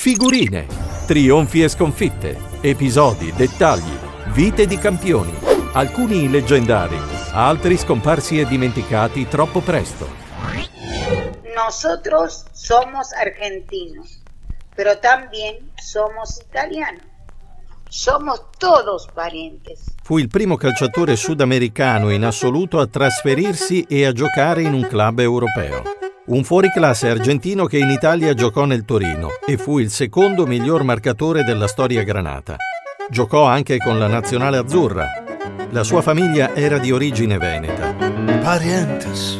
figurine, trionfi e sconfitte, episodi, dettagli, vite di campioni, alcuni leggendari, altri scomparsi e dimenticati troppo presto. Nosotros somos argentinos, pero también somos italianos. Somos todos parientes. Fu il primo calciatore sudamericano in assoluto a trasferirsi e a giocare in un club europeo. Un fuoriclasse argentino che in Italia giocò nel Torino e fu il secondo miglior marcatore della storia granata. Giocò anche con la nazionale azzurra. La sua famiglia era di origine veneta. Parientes.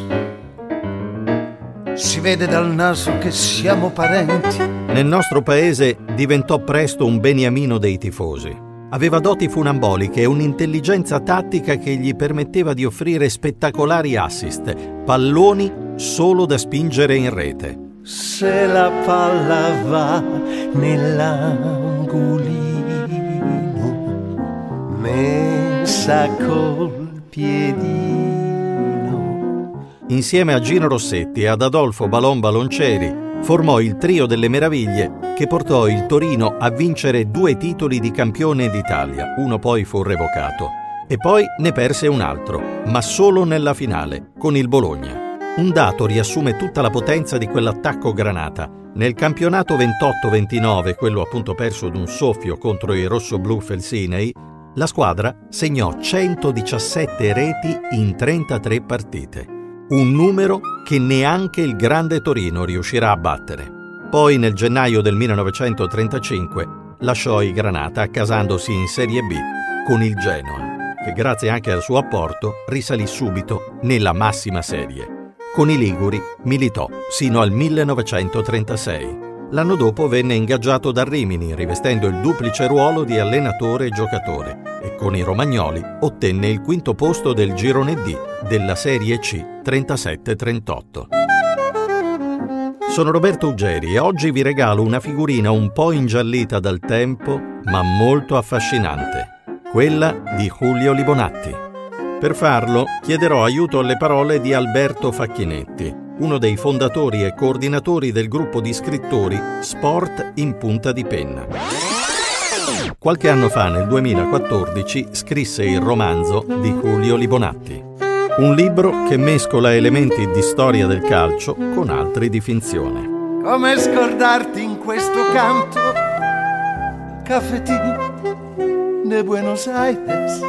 Si vede dal naso che siamo parenti. Nel nostro paese diventò presto un beniamino dei tifosi. Aveva doti funamboliche e un'intelligenza tattica che gli permetteva di offrire spettacolari assist, palloni solo da spingere in rete. Se la palla va nell'angolino, messa col piedino. Insieme a Gino Rossetti e ad Adolfo Balon Baloncieri formò il trio delle meraviglie che portò il Torino a vincere due titoli di campione d'Italia, uno poi fu revocato, e poi ne perse un altro, ma solo nella finale, con il Bologna. Un dato riassume tutta la potenza di quell'attacco granata. Nel campionato 28-29, quello appunto perso d'un soffio contro i rossoblù Felsinei, la squadra segnò 117 reti in 33 partite. Un numero che neanche il grande Torino riuscirà a battere. Poi nel gennaio del 1935 lasciò i Granata accasandosi in Serie B con il Genoa, che grazie anche al suo apporto risalì subito nella massima serie. Con i Liguri militò sino al 1936. L'anno dopo venne ingaggiato da Rimini, rivestendo il duplice ruolo di allenatore e giocatore, e con i romagnoli ottenne il quinto posto del girone D della Serie C 37-38. Sono Roberto Uggeri e oggi vi regalo una figurina un po' ingiallita dal tempo, ma molto affascinante, quella di Julio Libonatti. Per farlo chiederò aiuto alle parole di Alberto Facchinetti, uno dei fondatori e coordinatori del gruppo di scrittori Sport in punta di penna. Qualche anno fa, nel 2014, scrisse il romanzo di Julio Libonatti. Un libro che mescola elementi di storia del calcio con altri di finzione. Come scordarti in questo canto? Caffettino de Buenos Aires.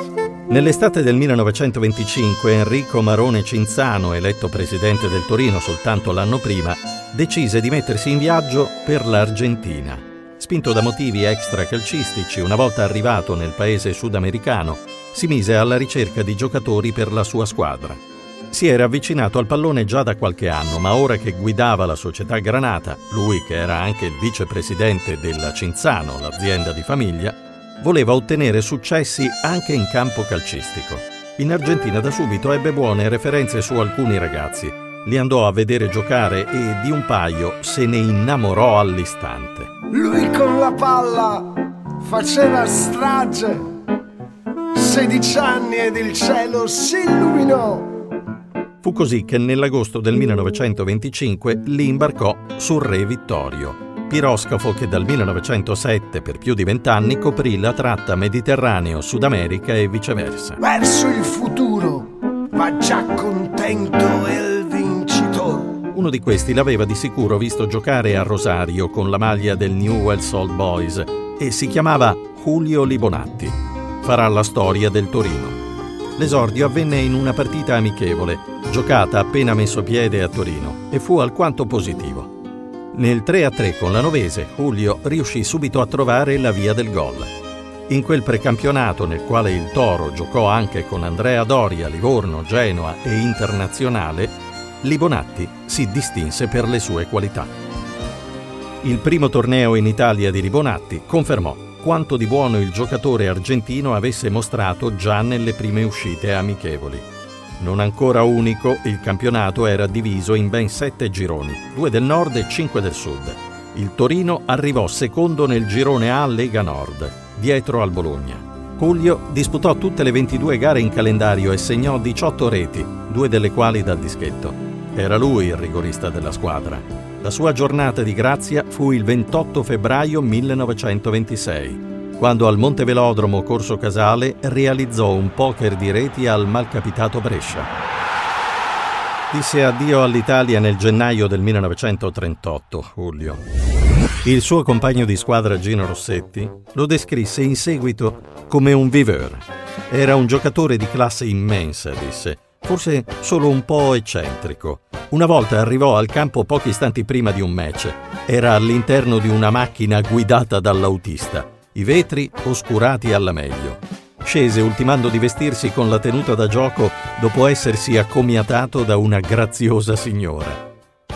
Nell'estate del 1925 Enrico Marone Cinzano, eletto presidente del Torino soltanto l'anno prima, decise di mettersi in viaggio per l'Argentina. Spinto da motivi extracalcistici, una volta arrivato nel paese sudamericano, si mise alla ricerca di giocatori per la sua squadra. Si era avvicinato al pallone già da qualche anno, ma ora che guidava la società Granata, lui che era anche il vicepresidente della Cinzano, l'azienda di famiglia, voleva ottenere successi anche in campo calcistico. In Argentina da subito ebbe buone referenze su alcuni ragazzi. Li andò a vedere giocare e di un paio se ne innamorò all'istante. Lui con la palla faceva strage. 16 anni ed il cielo si illuminò. Fu così che nell'agosto del 1925 li imbarcò sul Re Vittorio, piroscafo che dal 1907 per più di vent'anni coprì la tratta Mediterraneo-Sud America e viceversa. Verso il futuro va già contento il vincitore. Uno di questi l'aveva di sicuro visto giocare a Rosario con la maglia del Newell's Old Boys e si chiamava Julio Libonatti. Farà la storia del Torino. L'esordio avvenne in una partita amichevole, giocata appena messo piede a Torino, e fu alquanto positivo. Nel 3-3 con la Novese, Julio riuscì subito a trovare la via del gol. In quel precampionato nel quale il Toro giocò anche con Andrea Doria, Livorno, Genoa e Internazionale, Libonatti si distinse per le sue qualità. Il primo torneo in Italia di Libonatti confermò quanto di buono il giocatore argentino avesse mostrato già nelle prime uscite amichevoli. Non ancora unico, il campionato era diviso in ben sette gironi, due del nord e cinque del sud. Il Torino arrivò secondo nel girone A Lega Nord, dietro al Bologna. Julio disputò tutte le 22 gare in calendario e segnò 18 reti, due delle quali dal dischetto. Era lui il rigorista della squadra. La sua giornata di grazia fu il 28 febbraio 1926, quando al Montevelodromo Corso Casale realizzò un poker di reti al malcapitato Brescia. Disse addio all'Italia nel gennaio del 1938, Julio. Il suo compagno di squadra Gino Rossetti lo descrisse in seguito come un viveur. Era un giocatore di classe immensa, disse, forse solo un po' eccentrico. Una volta arrivò al campo pochi istanti prima di un match. Era all'interno di una macchina guidata dall'autista, i vetri oscurati alla meglio. Scese ultimando di vestirsi con la tenuta da gioco dopo essersi accomiatato da una graziosa signora.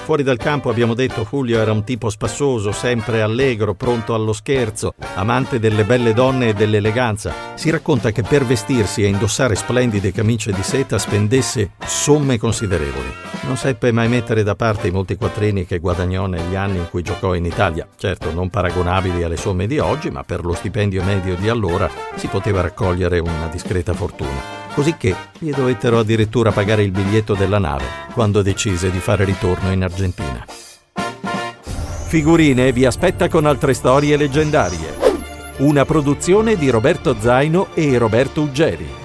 Fuori dal campo abbiamo detto Julio era un tipo spassoso, sempre allegro, pronto allo scherzo, amante delle belle donne e dell'eleganza. Si racconta che per vestirsi e indossare splendide camicie di seta spendesse somme considerevoli. Non seppe mai mettere da parte i molti quattrini che guadagnò negli anni in cui giocò in Italia, certo non paragonabili alle somme di oggi, ma per lo stipendio medio di allora si poteva raccogliere una discreta fortuna cosicché gli dovettero addirittura pagare il biglietto della nave quando decise di fare ritorno in Argentina. Figurine vi aspetta con altre storie leggendarie. Una produzione di Roberto Zaino e Roberto Uggeri.